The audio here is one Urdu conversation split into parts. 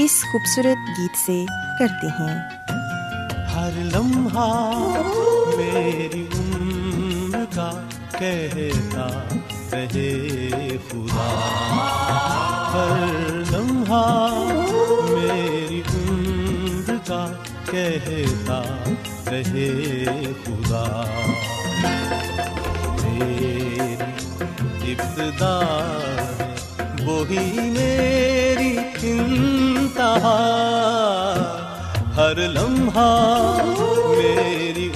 اس خوبصورت گیت سے کرتے ہیں۔ ہر لمحہ میری عمر کا کہتا رہے خدا۔ ہر لمحہ میری عمر کا کہتا رہے خدا۔ میری ابتدا وہی میری انتہا ہر لمحہ میری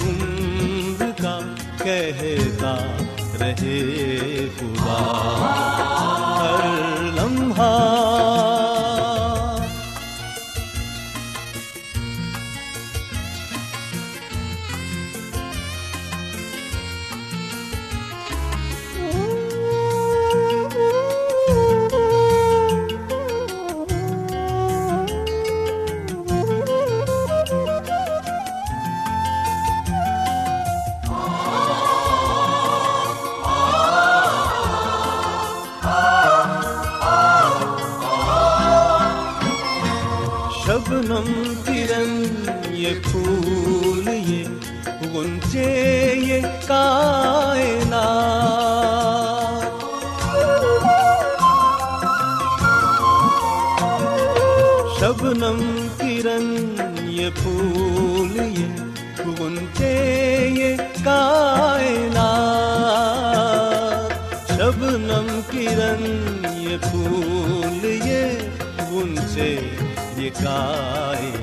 یہ پھول، یہ گنچے یہ کائنا شبنم کرن، یہ پھول، یہ گنچے یہ کائنا شبنم کرن، یہ پھول، یہ گنچے یہ کائنا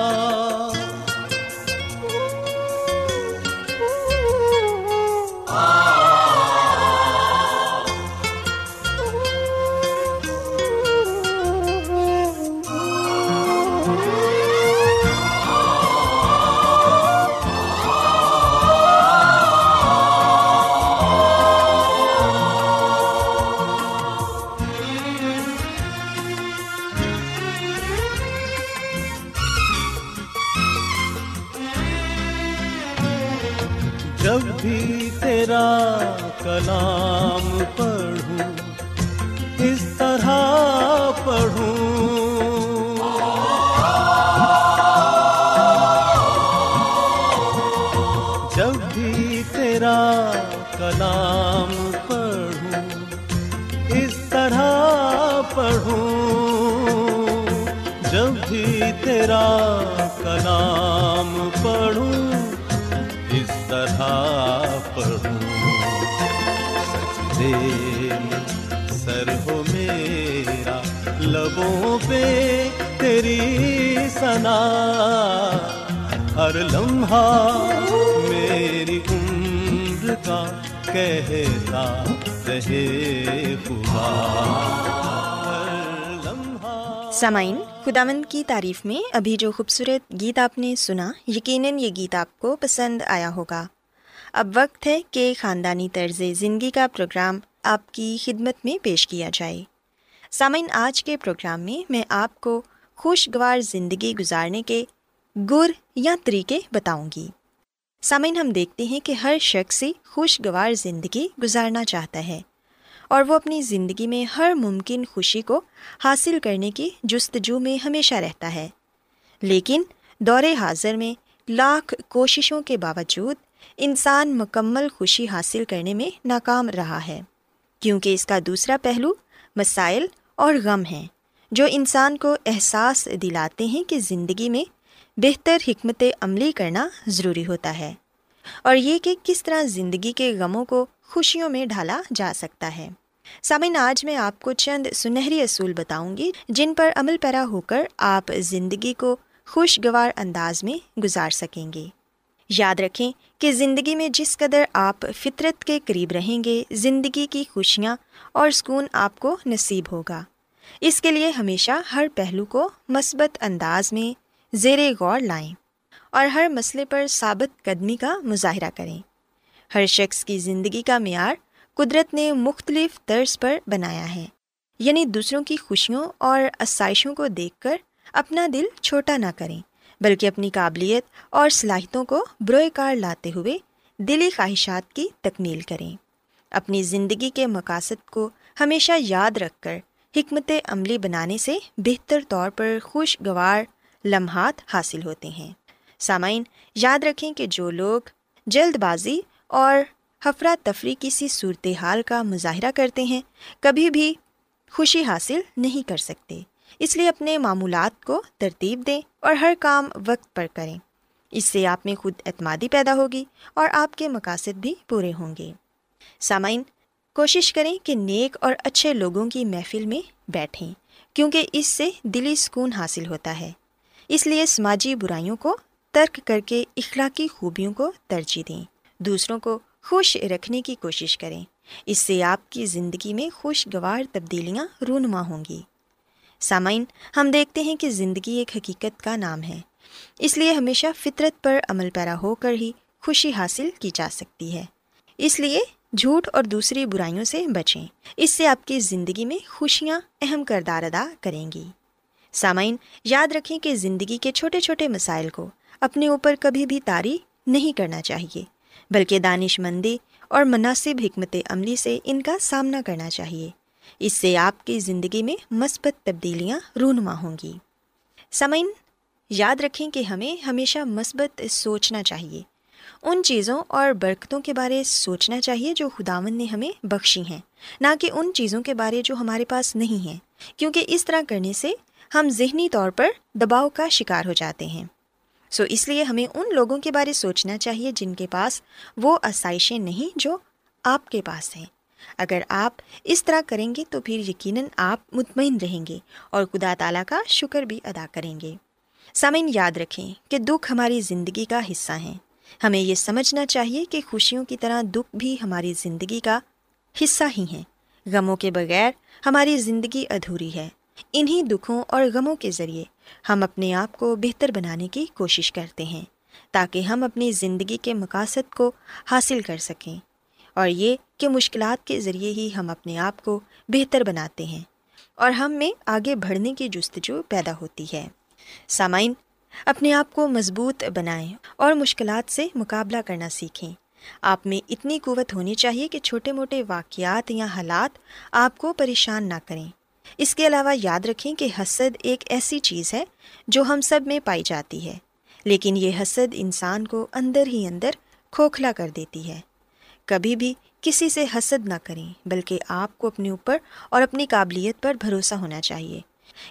جب بھی تیرا کلام پڑھوں، اس طرح پڑھوں۔ سجدے میں سر ہو میرا، لبوں پہ تیری سنا ہر لمحہ میری عمر کا کہتا سامعین، خداوند کی تعریف میں ابھی جو خوبصورت گیت آپ نے سنا، یقیناً یہ گیت آپ کو پسند آیا ہوگا۔ اب وقت ہے کہ خاندانی طرز زندگی کا پروگرام آپ کی خدمت میں پیش کیا جائے۔ سامعین، آج کے پروگرام میں میں آپ کو خوشگوار زندگی گزارنے کے گر یا طریقے بتاؤں گی۔ سامعین، ہم دیکھتے ہیں کہ ہر شخص خوشگوار زندگی گزارنا چاہتا ہے۔ اور وہ اپنی زندگی میں ہر ممکن خوشی کو حاصل کرنے کی جستجو میں ہمیشہ رہتا ہے۔ لیکن دور حاضر میں لاکھ کوششوں کے باوجود انسان مکمل خوشی حاصل کرنے میں ناکام رہا ہے۔ کیونکہ اس کا دوسرا پہلو مسائل اور غم ہیں، جو انسان کو احساس دلاتے ہیں کہ زندگی میں بہتر حکمت عملی کرنا ضروری ہوتا ہے۔ اور یہ کہ کس طرح زندگی کے غموں کو خوشیوں میں ڈھالا جا سکتا ہے۔ سامعین، آج میں آپ کو چند سنہری اصول بتاؤں گی، جن پر عمل پیرا ہو کر آپ زندگی کو خوشگوار انداز میں گزار سکیں گے۔ یاد رکھیں کہ زندگی میں جس قدر آپ فطرت کے قریب رہیں گے، زندگی کی خوشیاں اور سکون آپ کو نصیب ہوگا۔ اس کے لیے ہمیشہ ہر پہلو کو مثبت انداز میں زیر غور لائیں اور ہر مسئلے پر ثابت قدمی کا مظاہرہ کریں۔ ہر شخص کی زندگی کا معیار قدرت نے مختلف طرز پر بنایا ہے۔ یعنی دوسروں کی خوشیوں اور آسائشوں کو دیکھ کر اپنا دل چھوٹا نہ کریں، بلکہ اپنی قابلیت اور صلاحیتوں کو بروئے کار لاتے ہوئے دلی خواہشات کی تکمیل کریں۔ اپنی زندگی کے مقاصد کو ہمیشہ یاد رکھ کر حکمت عملی بنانے سے بہتر طور پر خوشگوار لمحات حاصل ہوتے ہیں۔ سامعین، یاد رکھیں کہ جو لوگ جلد بازی اور تفری کسی صورت حال کا مظاہرہ کرتے ہیں، کبھی بھی خوشی حاصل نہیں کر سکتے۔ اس لیے اپنے معمولات کو ترتیب دیں اور ہر کام وقت پر کریں۔ اس سے آپ میں خود اعتمادی پیدا ہوگی اور آپ کے مقاصد بھی پورے ہوں گے۔ سامعین، کوشش کریں کہ نیک اور اچھے لوگوں کی محفل میں بیٹھیں، کیونکہ اس سے دلی سکون حاصل ہوتا ہے۔ اس لیے سماجی برائیوں کو ترک کر کے اخلاقی خوبیوں کو ترجیح دیں۔ دوسروں کو خوش رکھنے کی کوشش کریں۔ اس سے آپ کی زندگی میں خوشگوار تبدیلیاں رونما ہوں گی۔ سامعین، ہم دیکھتے ہیں کہ زندگی ایک حقیقت کا نام ہے۔ اس لیے ہمیشہ فطرت پر عمل پیرا ہو کر ہی خوشی حاصل کی جا سکتی ہے۔ اس لیے جھوٹ اور دوسری برائیوں سے بچیں۔ اس سے آپ کی زندگی میں خوشیاں اہم کردار ادا کریں گی۔ سامعین، یاد رکھیں کہ زندگی کے چھوٹے چھوٹے مسائل کو اپنے اوپر کبھی بھی طاری نہیں کرنا چاہیے۔ بلکہ دانش مندی اور مناسب حکمت عملی سے ان کا سامنا کرنا چاہیے۔ اس سے آپ کی زندگی میں مثبت تبدیلیاں رونما ہوں گی۔ سمعین یاد رکھیں کہ ہمیں ہمیشہ مثبت سوچنا چاہیے۔ ان چیزوں اور برکتوں کے بارے سوچنا چاہیے جو خداون نے ہمیں بخشی ہیں، نہ کہ ان چیزوں کے بارے جو ہمارے پاس نہیں ہیں۔ کیونکہ اس طرح کرنے سے ہم ذہنی طور پر دباؤ کا شکار ہو جاتے ہیں۔ سو اس لیے ہمیں ان لوگوں کے بارے سوچنا چاہیے جن کے پاس وہ آسائشیں نہیں جو آپ کے پاس ہیں۔ اگر آپ اس طرح کریں گے تو پھر یقیناً آپ مطمئن رہیں گے اور خدا تعالیٰ کا شکر بھی ادا کریں گے۔ سامعین، یاد رکھیں کہ دکھ ہماری زندگی کا حصہ ہیں۔ ہمیں یہ سمجھنا چاہیے کہ خوشیوں کی طرح دکھ بھی ہماری زندگی کا حصہ ہی ہیں۔ غموں کے بغیر ہماری زندگی ادھوری ہے۔ انہیں دکھوں اور غموں کے ذریعے ہم اپنے آپ کو بہتر بنانے کی کوشش کرتے ہیں تاکہ ہم اپنی زندگی کے مقاصد کو حاصل کر سکیں اور یہ کہ مشکلات کے ذریعے ہی ہم اپنے آپ کو بہتر بناتے ہیں اور ہم میں آگے بڑھنے کی جستجو پیدا ہوتی ہے۔ سامعین، اپنے آپ کو مضبوط بنائیں اور مشکلات سے مقابلہ کرنا سیکھیں۔ آپ میں اتنی قوت ہونی چاہیے کہ چھوٹے موٹے واقعات یا حالات آپ کو پریشان نہ کریں۔ اس کے علاوہ یاد رکھیں کہ حسد ایک ایسی چیز ہے جو ہم سب میں پائی جاتی ہے، لیکن یہ حسد انسان کو اندر ہی اندر کھوکھلا کر دیتی ہے۔ کبھی بھی کسی سے حسد نہ کریں، بلکہ آپ کو اپنے اوپر اور اپنی قابلیت پر بھروسہ ہونا چاہیے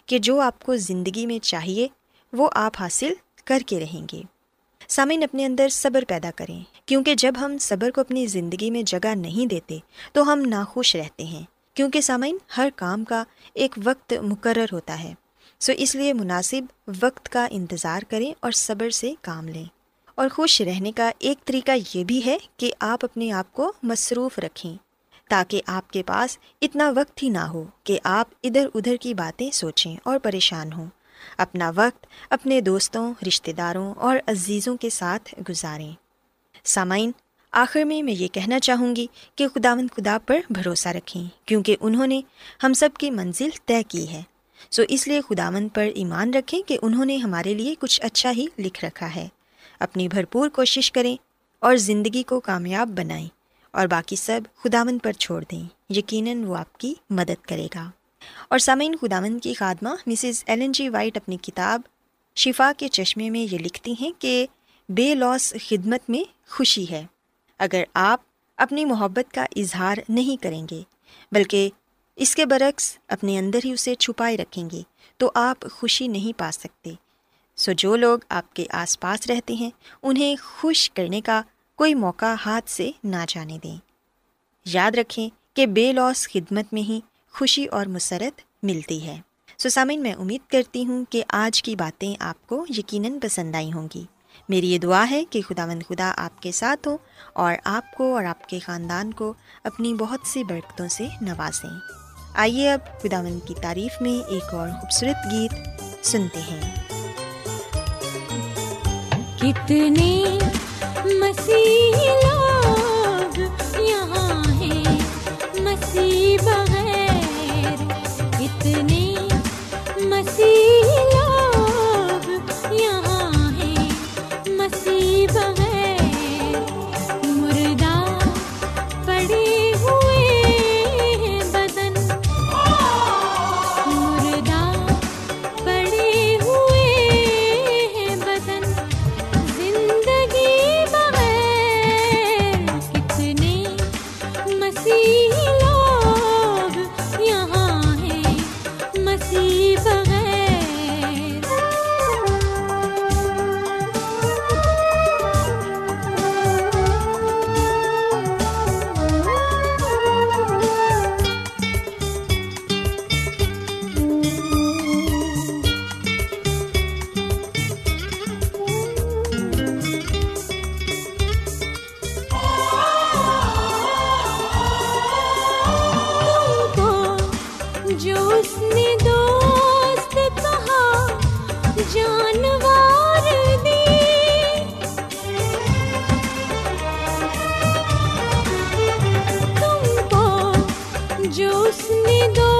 کہ جو آپ کو زندگی میں چاہیے، وہ آپ حاصل کر کے رہیں گے۔ سامعین، اپنے اندر صبر پیدا کریں، کیونکہ جب ہم صبر کو اپنی زندگی میں جگہ نہیں دیتے، تو ہم ناخوش رہتے ہیں۔ کیونکہ سامعین، ہر کام کا ایک وقت مقرر ہوتا ہے۔ سو اس لیے مناسب وقت کا انتظار کریں اور صبر سے کام لیں۔ اور خوش رہنے کا ایک طریقہ یہ بھی ہے کہ آپ اپنے آپ کو مصروف رکھیں، تاکہ آپ کے پاس اتنا وقت ہی نہ ہو کہ آپ ادھر ادھر کی باتیں سوچیں اور پریشان ہوں۔ اپنا وقت اپنے دوستوں، رشتہ داروں اور عزیزوں کے ساتھ گزاریں۔ سامعین آخر میں میں یہ کہنا چاہوں گی کہ خداون خدا پر بھروسہ رکھیں، کیونکہ انہوں نے ہم سب کی منزل طے کی ہے۔ سو اس لیے خداون پر ایمان رکھیں کہ انہوں نے ہمارے لیے کچھ اچھا ہی لکھ رکھا ہے۔ اپنی بھرپور کوشش کریں اور زندگی کو کامیاب بنائیں اور باقی سب خداون پر چھوڑ دیں۔ یقیناً وہ آپ کی مدد کرے گا۔ اور سامعین خداون کی خادمہ مسز ایلن جی وائٹ اپنی کتاب شفا کے چشمے میں یہ لکھتی ہیں کہ بے لوس خدمت میں خوشی ہے۔ اگر آپ اپنی محبت کا اظہار نہیں کریں گے، بلکہ اس کے برعکس اپنے اندر ہی اسے چھپائے رکھیں گے، تو آپ خوشی نہیں پا سکتے۔ سو جو لوگ آپ کے آس پاس رہتے ہیں، انہیں خوش کرنے کا کوئی موقع ہاتھ سے نہ جانے دیں۔ یاد رکھیں کہ بے لوس خدمت میں ہی خوشی اور مسرت ملتی ہے۔ سو سامعین، میں امید کرتی ہوں کہ آج کی باتیں آپ کو یقیناً پسند آئی ہوں گی۔ میری یہ دعا ہے کہ خدا مند خدا آپ کے ساتھ ہو اور آپ کو اور آپ کے خاندان کو اپنی بہت سی برکتوں سے نوازیں۔ آئیے اب خدا مند کی تعریف میں ایک اور خوبصورت گیت سنتے ہیں۔ کتنے مسیح لوگ یہاں ہیں، مسیح بغیر کتنے مسیح مسیح جو اس نے دو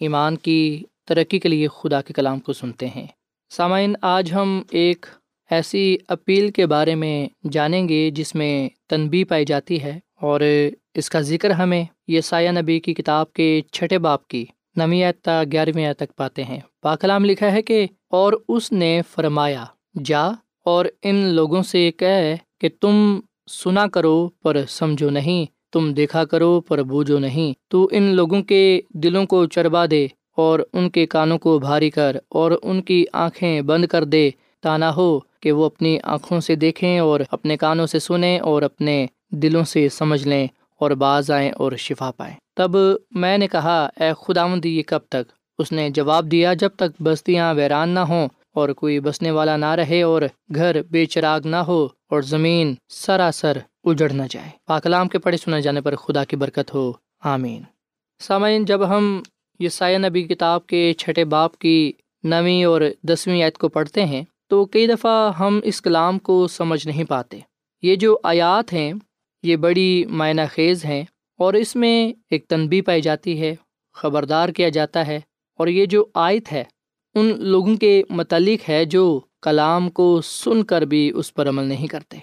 ایمان کی ترقی کے لیے خدا کے کلام کو سنتے ہیں۔ سامعین، آج ہم ایک ایسی اپیل کے بارے میں جانیں گے جس میں تنبی پائی جاتی ہے اور اس کا ذکر ہمیں یہ سایہ نبی کی کتاب کے چھٹے باپ کی نویں تا گیارہویں تک پاتے ہیں۔ پاکلام لکھا ہے کہ، اور اس نے فرمایا، جا اور ان لوگوں سے کہ کہ تم سنا کرو پر سمجھو نہیں۔ تم دیکھا کرو پر بوجھو نہیں، تو ان لوگوں کے دلوں کو چربا دے اور ان کے کانوں کو بھاری کر اور ان کی آنکھیں بند کر دے۔ تانا ہو کہ وہ اپنی آنکھوں سے دیکھیں اور اپنے کانوں سے سنیں اور اپنے دلوں سے سمجھ لیں اور باز آئیں اور شفا پائیں۔ تب میں نے کہا، اے خدا یہ کب تک؟ اس نے جواب دیا، جب تک بستیاں ویران نہ ہوں اور کوئی بسنے والا نہ رہے اور گھر بے چراغ نہ ہو اور زمین سراسر اجڑ نہ جائے۔ پاکلام کے پڑھے سنے جانے پر خدا کی برکت ہو۔ آمین۔ سامعین، جب ہم یہ سایہ نبی کتاب کے چھٹے باپ کی نویں اور دسویں عید کو پڑھتے ہیں، تو کئی دفعہ ہم اس کلام کو سمجھ نہیں پاتے۔ یہ جو آیات ہیں، یہ بڑی معنی خیز ہیں اور اس میں ایک تنبی پائی جاتی ہے، خبردار کیا جاتا ہے۔ اور یہ جو آیت ہے، ان لوگوں کے متعلق ہے جو کلام کو سن کر بھی اس پر عمل نہیں کرتے۔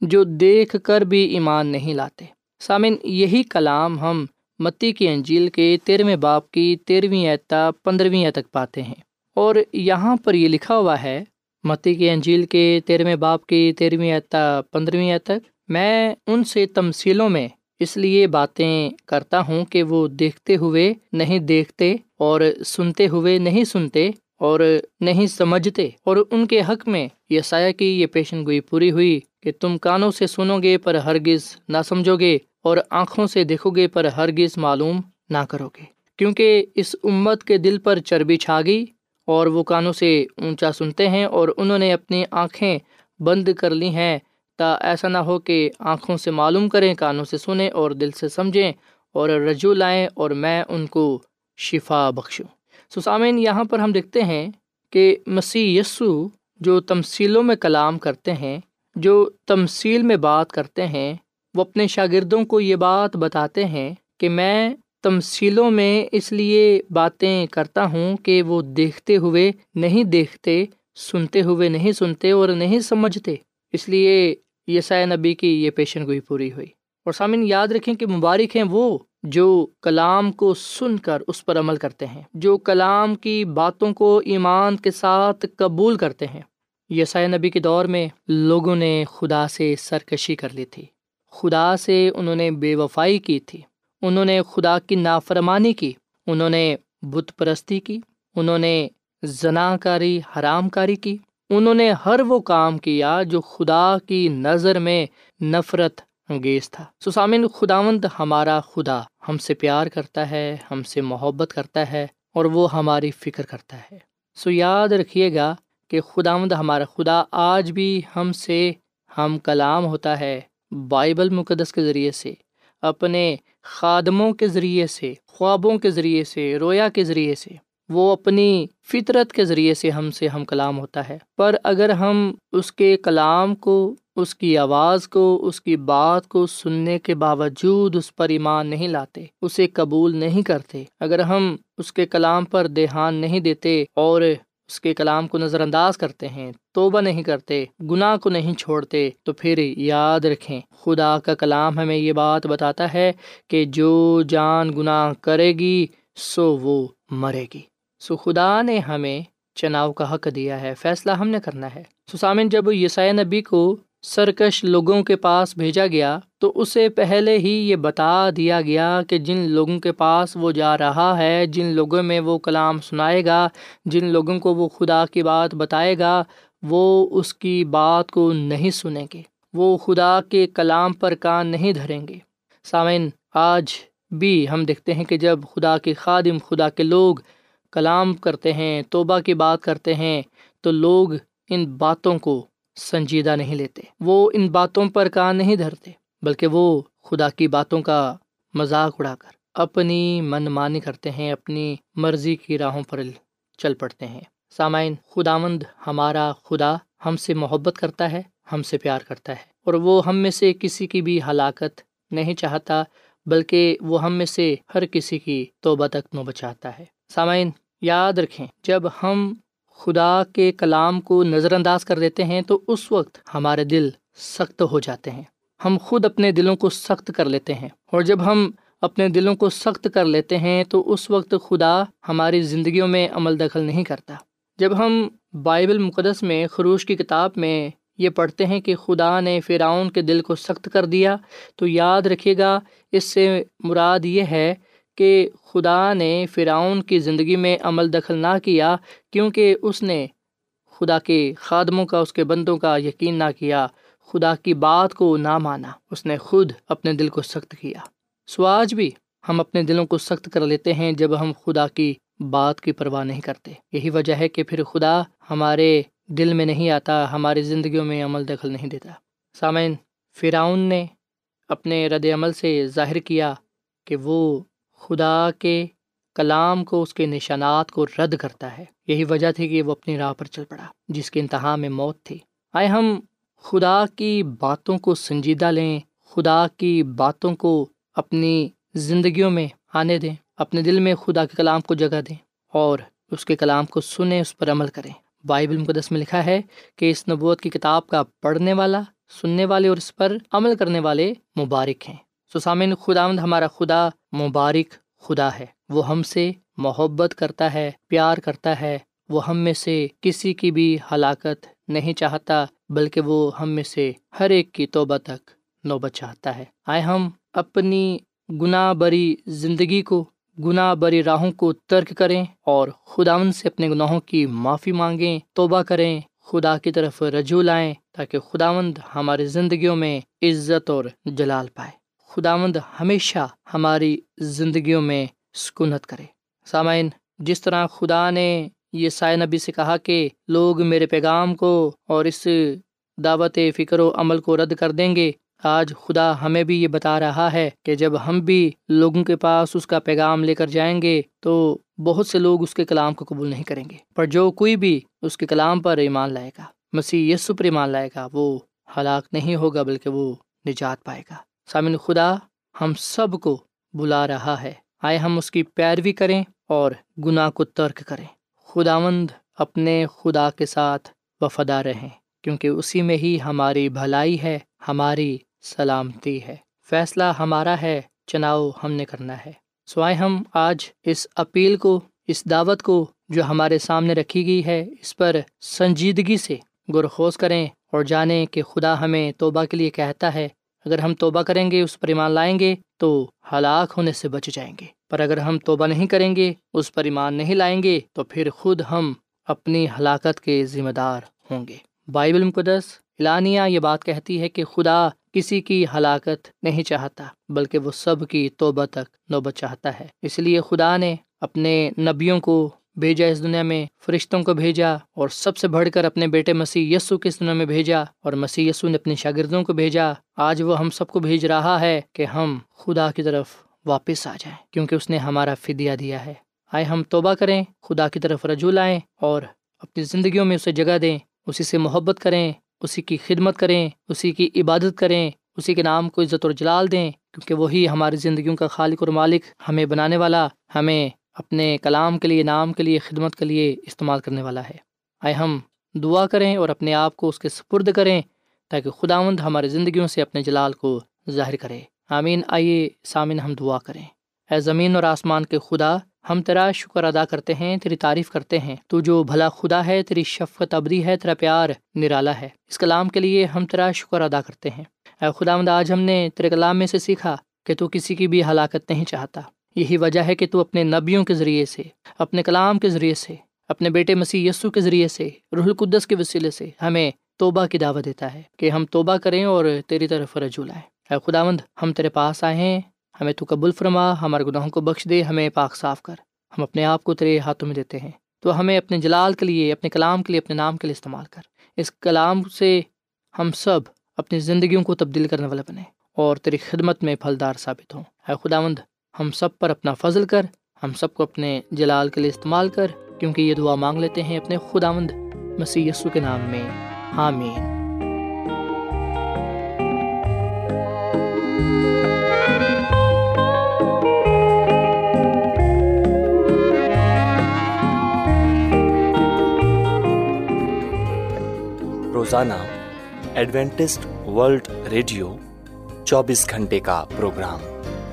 جو دیکھ کر بھی ایمان نہیں لاتے۔ سامن یہی کلام ہم متی کی انجیل کے تیرہویں باپ کی تیرہویں اعتا پندرہویں تک پاتے ہیں۔ اور یہاں پر یہ لکھا ہوا ہے، متی کی انجیل کے تیرہویں باپ کی تیرہویں اعتا پندرہویں تک، میں ان سے تمصیلوں میں اس لیے باتیں کرتا ہوں کہ وہ دیکھتے ہوئے نہیں دیکھتے اور سنتے ہوئے نہیں سنتے۔ اور نہیں سمجھتے اور ان کے حق میں یہ سایہ کی یہ پیشن گوئی پوری ہوئی کہ تم کانوں سے سنو گے پر ہرگز نہ سمجھو گے اور آنکھوں سے دیکھو گے پر ہرگز معلوم نہ کرو گے۔ کیونکہ اس امت کے دل پر چربی چھا گئی اور وہ کانوں سے اونچا سنتے ہیں اور انہوں نے اپنی آنکھیں بند کر لی ہیں تا ایسا نہ ہو کہ آنکھوں سے معلوم کریں، کانوں سے سنیں اور دل سے سمجھیں اور رجوع لائیں اور میں ان کو شفا بخشوں۔ سسامین یہاں پر ہم دیکھتے ہیں کہ مسیح یسو جو تمصیلوں میں کلام کرتے ہیں، جو تمصیل میں بات کرتے ہیں، وہ اپنے شاگردوں کو یہ بات بتاتے ہیں کہ میں تمصیلوں میں اس لیے باتیں کرتا ہوں کہ وہ دیکھتے ہوئے نہیں دیکھتے، سنتے ہوئے نہیں سنتے اور نہیں سمجھتے۔ اس لیے یسائے نبی کی یہ پیشن گوئی پوری ہوئی۔ اور سامعین، یاد رکھیں کہ مبارک ہیں وہ۔ جو کلام کو سن کر اس پر عمل کرتے ہیں، جو کلام کی باتوں کو ایمان کے ساتھ قبول کرتے ہیں۔ یسائے نبی کے دور میں لوگوں نے خدا سے سرکشی کر لی تھی۔ خدا سے انہوں نے بے وفائی کی تھی۔ انہوں نے خدا کی نافرمانی کی۔ انہوں نے بت پرستی کی۔ انہوں نے زنا کاری حرام کاری کی۔ انہوں نے ہر وہ کام کیا جو خدا کی نظر میں نفرت انگیز تھا۔ سسامن خداوند ہمارا خدا، ہم سے پیار کرتا ہے، ہم سے محبت کرتا ہے اور وہ ہماری فکر کرتا ہے۔ سو یاد رکھیے گا کہ خداوند ہمارا خدا آج بھی ہم سے ہم کلام ہوتا ہے بائبل مقدس کے ذریعے سے، اپنے خادموں کے ذریعے سے، خوابوں کے ذریعے سے، رویا کے ذریعے سے۔ وہ اپنی فطرت کے ذریعے سے ہم سے ہم کلام ہوتا ہے۔ پر اگر ہم اس کے کلام کو، اس کی آواز کو، اس کی بات کو سننے کے باوجود اس پر ایمان نہیں لاتے، اسے قبول نہیں کرتے، اگر ہم اس کے کلام پر دھیان نہیں دیتے اور اس کے کلام کو نظر انداز کرتے ہیں، توبہ نہیں کرتے، گناہ کو نہیں چھوڑتے، تو پھر یاد رکھیں، خدا کا کلام ہمیں یہ بات بتاتا ہے کہ جو جان گناہ کرے گی، سو وہ مرے گی۔ سو خدا نے ہمیں چناؤ کا حق دیا ہے، فیصلہ ہم نے کرنا ہے۔ سسامن جب یسائے نبی کو سرکش لوگوں کے پاس بھیجا گیا، تو اسے پہلے ہی یہ بتا دیا گیا کہ جن لوگوں کے پاس وہ جا رہا ہے، جن لوگوں میں وہ کلام سنائے گا، جن لوگوں کو وہ خدا کی بات بتائے گا، وہ اس کی بات کو نہیں سنیں گے۔ وہ خدا کے کلام پر کان نہیں دھریں گے۔ سامعین، آج بھی ہم دیکھتے ہیں کہ جب خدا کے خادم، خدا کے لوگ کلام کرتے ہیں، توبہ کی بات کرتے ہیں، تو لوگ ان باتوں کو سنجیدہ نہیں لیتے۔ وہ ان باتوں پر کان نہیں دھرتے، بلکہ وہ خدا کی باتوں کا مذاق اڑا کر اپنی من مانی کرتے ہیں، اپنی مرضی کی راہوں پر چل پڑتے ہیں۔ سامعین، خداوند ہمارا خدا ہم سے محبت کرتا ہے، ہم سے پیار کرتا ہے۔ اور وہ ہم میں سے کسی کی بھی ہلاکت نہیں چاہتا، بلکہ وہ ہم میں سے ہر کسی کی توبہ تک نو بچاتا ہے۔ سامعین، یاد رکھیں، جب ہم خدا کے کلام کو نظر انداز کر دیتے ہیں تو اس وقت ہمارے دل سخت ہو جاتے ہیں۔ ہم خود اپنے دلوں کو سخت کر لیتے ہیں۔ اور جب ہم اپنے دلوں کو سخت کر لیتے ہیں تو اس وقت خدا ہماری زندگیوں میں عمل دخل نہیں کرتا۔ جب ہم بائبل مقدس میں خروش کی کتاب میں یہ پڑھتے ہیں کہ خدا نے فرعون کے دل کو سخت کر دیا تو یاد رکھیے گا، اس سے مراد یہ ہے کہ خدا نے فرعون کی زندگی میں عمل دخل نہ کیا کیونکہ اس نے خدا کے خادموں کا، اس کے بندوں کا یقین نہ کیا، خدا کی بات کو نہ مانا۔ اس نے خود اپنے دل کو سخت کیا۔ سو آج بھی ہم اپنے دلوں کو سخت کر لیتے ہیں جب ہم خدا کی بات کی پرواہ نہیں کرتے۔ یہی وجہ ہے کہ پھر خدا ہمارے دل میں نہیں آتا، ہماری زندگیوں میں عمل دخل نہیں دیتا۔ سامعین، فرعون نے اپنے رد عمل سے ظاہر کیا کہ وہ خدا کے کلام کو، اس کے نشانات کو رد کرتا ہے۔ یہی وجہ تھی کہ وہ اپنی راہ پر چل پڑا، جس کے انتہا میں موت تھی۔ آئے ہم خدا کی باتوں کو سنجیدہ لیں، خدا کی باتوں کو اپنی زندگیوں میں آنے دیں، اپنے دل میں خدا کے کلام کو جگہ دیں اور اس کے کلام کو سنیں، اس پر عمل کریں۔ بائبل مقدس میں لکھا ہے کہ اس نبوت کی کتاب کا پڑھنے والا، سننے والے اور اس پر عمل کرنے والے مبارک ہیں۔ سسامن خداوند ہمارا خدا مبارک خدا ہے۔ وہ ہم سے محبت کرتا ہے، پیار کرتا ہے۔ وہ ہم میں سے کسی کی بھی ہلاکت نہیں چاہتا، بلکہ وہ ہم میں سے ہر ایک کی توبہ تک نوبت چاہتا ہے۔ آئے ہم اپنی گناہ بری زندگی کو، گناہ بری راہوں کو ترک کریں اور خداون سے اپنے گناہوں کی معافی مانگیں، توبہ کریں، خدا کی طرف رجوع لائیں تاکہ خداوند ہماری زندگیوں میں عزت اور جلال پائے۔ خداوند ہمیشہ ہماری زندگیوں میں سکونت کرے۔ سامعین، جس طرح خدا نے یہ سائے نبی سے کہا کہ لوگ میرے پیغام کو اور اس دعوت فکر و عمل کو رد کر دیں گے، آج خدا ہمیں بھی یہ بتا رہا ہے کہ جب ہم بھی لوگوں کے پاس اس کا پیغام لے کر جائیں گے تو بہت سے لوگ اس کے کلام کو قبول نہیں کریں گے۔ پر جو کوئی بھی اس کے کلام پر ایمان لائے گا، مسیح یسو پر ایمان لائے گا، وہ ہلاک نہیں ہوگا بلکہ وہ نجات پائے گا۔ سامن خدا ہم سب کو بلا رہا ہے۔ آئے ہم اس کی پیروی کریں اور گناہ کو ترک کریں۔ خداوند اپنے خدا کے ساتھ وفادہ رہیں، کیونکہ اسی میں ہی ہماری بھلائی ہے، ہماری سلامتی ہے۔ فیصلہ ہمارا ہے، چناؤ ہم نے کرنا ہے۔ سوائے ہم آج اس اپیل کو، اس دعوت کو جو ہمارے سامنے رکھی گئی ہے، اس پر سنجیدگی سے گرخوز کریں اور جانیں کہ خدا ہمیں توبہ کے لیے کہتا ہے۔ اگر ہم توبہ کریں گے، اس پر ایمان لائیں گے، تو ہلاک ہونے سے بچ جائیں گے۔ پر اگر ہم توبہ نہیں کریں گے، اس پر ایمان نہیں لائیں گے، تو پھر خود ہم اپنی ہلاکت کے ذمہ دار ہوں گے۔ بائبل مقدس اعلانیہ یہ بات کہتی ہے کہ خدا کسی کی ہلاکت نہیں چاہتا، بلکہ وہ سب کی توبہ تک نوبت چاہتا ہے۔ اس لیے خدا نے اپنے نبیوں کو بھیجا اس دنیا میں، فرشتوں کو بھیجا اور سب سے بڑھ کر اپنے بیٹے مسیح یسو کی اس دنیا میں بھیجا اور مسیح یسو نے اپنے شاگردوں کو بھیجا۔ آج وہ ہم سب کو بھیج رہا ہے کہ ہم خدا کی طرف واپس آ جائیں، کیونکہ اس نے ہمارا فدیہ دیا ہے۔ آئے ہم توبہ کریں، خدا کی طرف رجوع لائیں اور اپنی زندگیوں میں اسے جگہ دیں، اسی سے محبت کریں، اسی کی خدمت کریں، اسی کی عبادت کریں، اسی کے نام کو عزت اور جلال دیں، کیونکہ وہی ہماری زندگیوں کا خالق اور مالک ہمیں بنانے والا، ہمیں اپنے کلام کے لیے، نام کے لیے، خدمت کے لیے استعمال کرنے والا ہے۔ آئے ہم دعا کریں اور اپنے آپ کو اس کے سپرد کریں تاکہ خداوند ہمارے زندگیوں سے اپنے جلال کو ظاہر کرے۔ آمین۔ آئیے سامن ہم دعا کریں۔ اے زمین اور آسمان کے خدا، ہم تیرا شکر ادا کرتے ہیں، تیری تعریف کرتے ہیں۔ تو جو بھلا خدا ہے، تیری شفقت ابدی ہے، تیرا پیار نرالا ہے۔ اس کلام کے لیے ہم تیرا شکر ادا کرتے ہیں۔ اے خدا مند آج ہم نے تیرے کلام میں سے سیکھا کہ تو کسی کی بھی ہلاکت نہیں چاہتا۔ یہی وجہ ہے کہ تو اپنے نبیوں کے ذریعے سے، اپنے کلام کے ذریعے سے، اپنے بیٹے مسیح یسو کے ذریعے سے رح القدس کے وسیلے سے ہمیں توبہ کی دعوت دیتا ہے کہ ہم توبہ کریں اور تیری طرف رجوع لائیں۔ اے خداوند، ہم تیرے پاس آئے ہیں، ہمیں تو قبول فرما، ہمارے گناہوں کو بخش دے، ہمیں پاک صاف کر۔ ہم اپنے آپ کو تیرے ہاتھوں میں دیتے ہیں، تو ہمیں اپنے جلال کے لیے، اپنے کلام کے لیے، اپنے نام کے لیے استعمال کر۔ اس کلام سے ہم سب اپنی زندگیوں کو تبدیل کرنے والے بنے اور تیری خدمت میں پھلدار ثابت ہوں۔ اے خداوند ہم سب پر اپنا فضل کر، ہم سب کو اپنے جلال کے لیے استعمال کر، کیونکہ یہ دعا مانگ لیتے ہیں اپنے خداوند مسیح یسو کے نام میں۔ آمین۔ روزانہ ایڈوینٹسٹ ورلڈ ریڈیو چوبیس گھنٹے کا پروگرام۔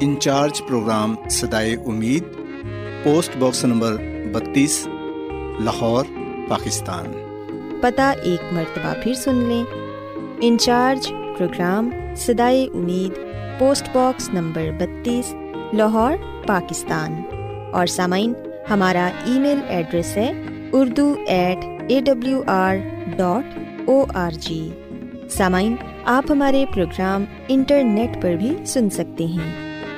انچارج پروگرام سدائے امید، پوسٹ باکس نمبر بتیس، لاہور، پاکستان۔ پتہ ایک مرتبہ پھر سن لیں۔ انچارج پروگرام سدائے امید، پوسٹ باکس نمبر بتیس، لاہور، پاکستان۔ اور سامعین، ہمارا ای میل ایڈریس ہے Urdu at A W R dot O R G سامعین، آپ ہمارے پروگرام انٹرنیٹ پر بھی سن سکتے ہیں۔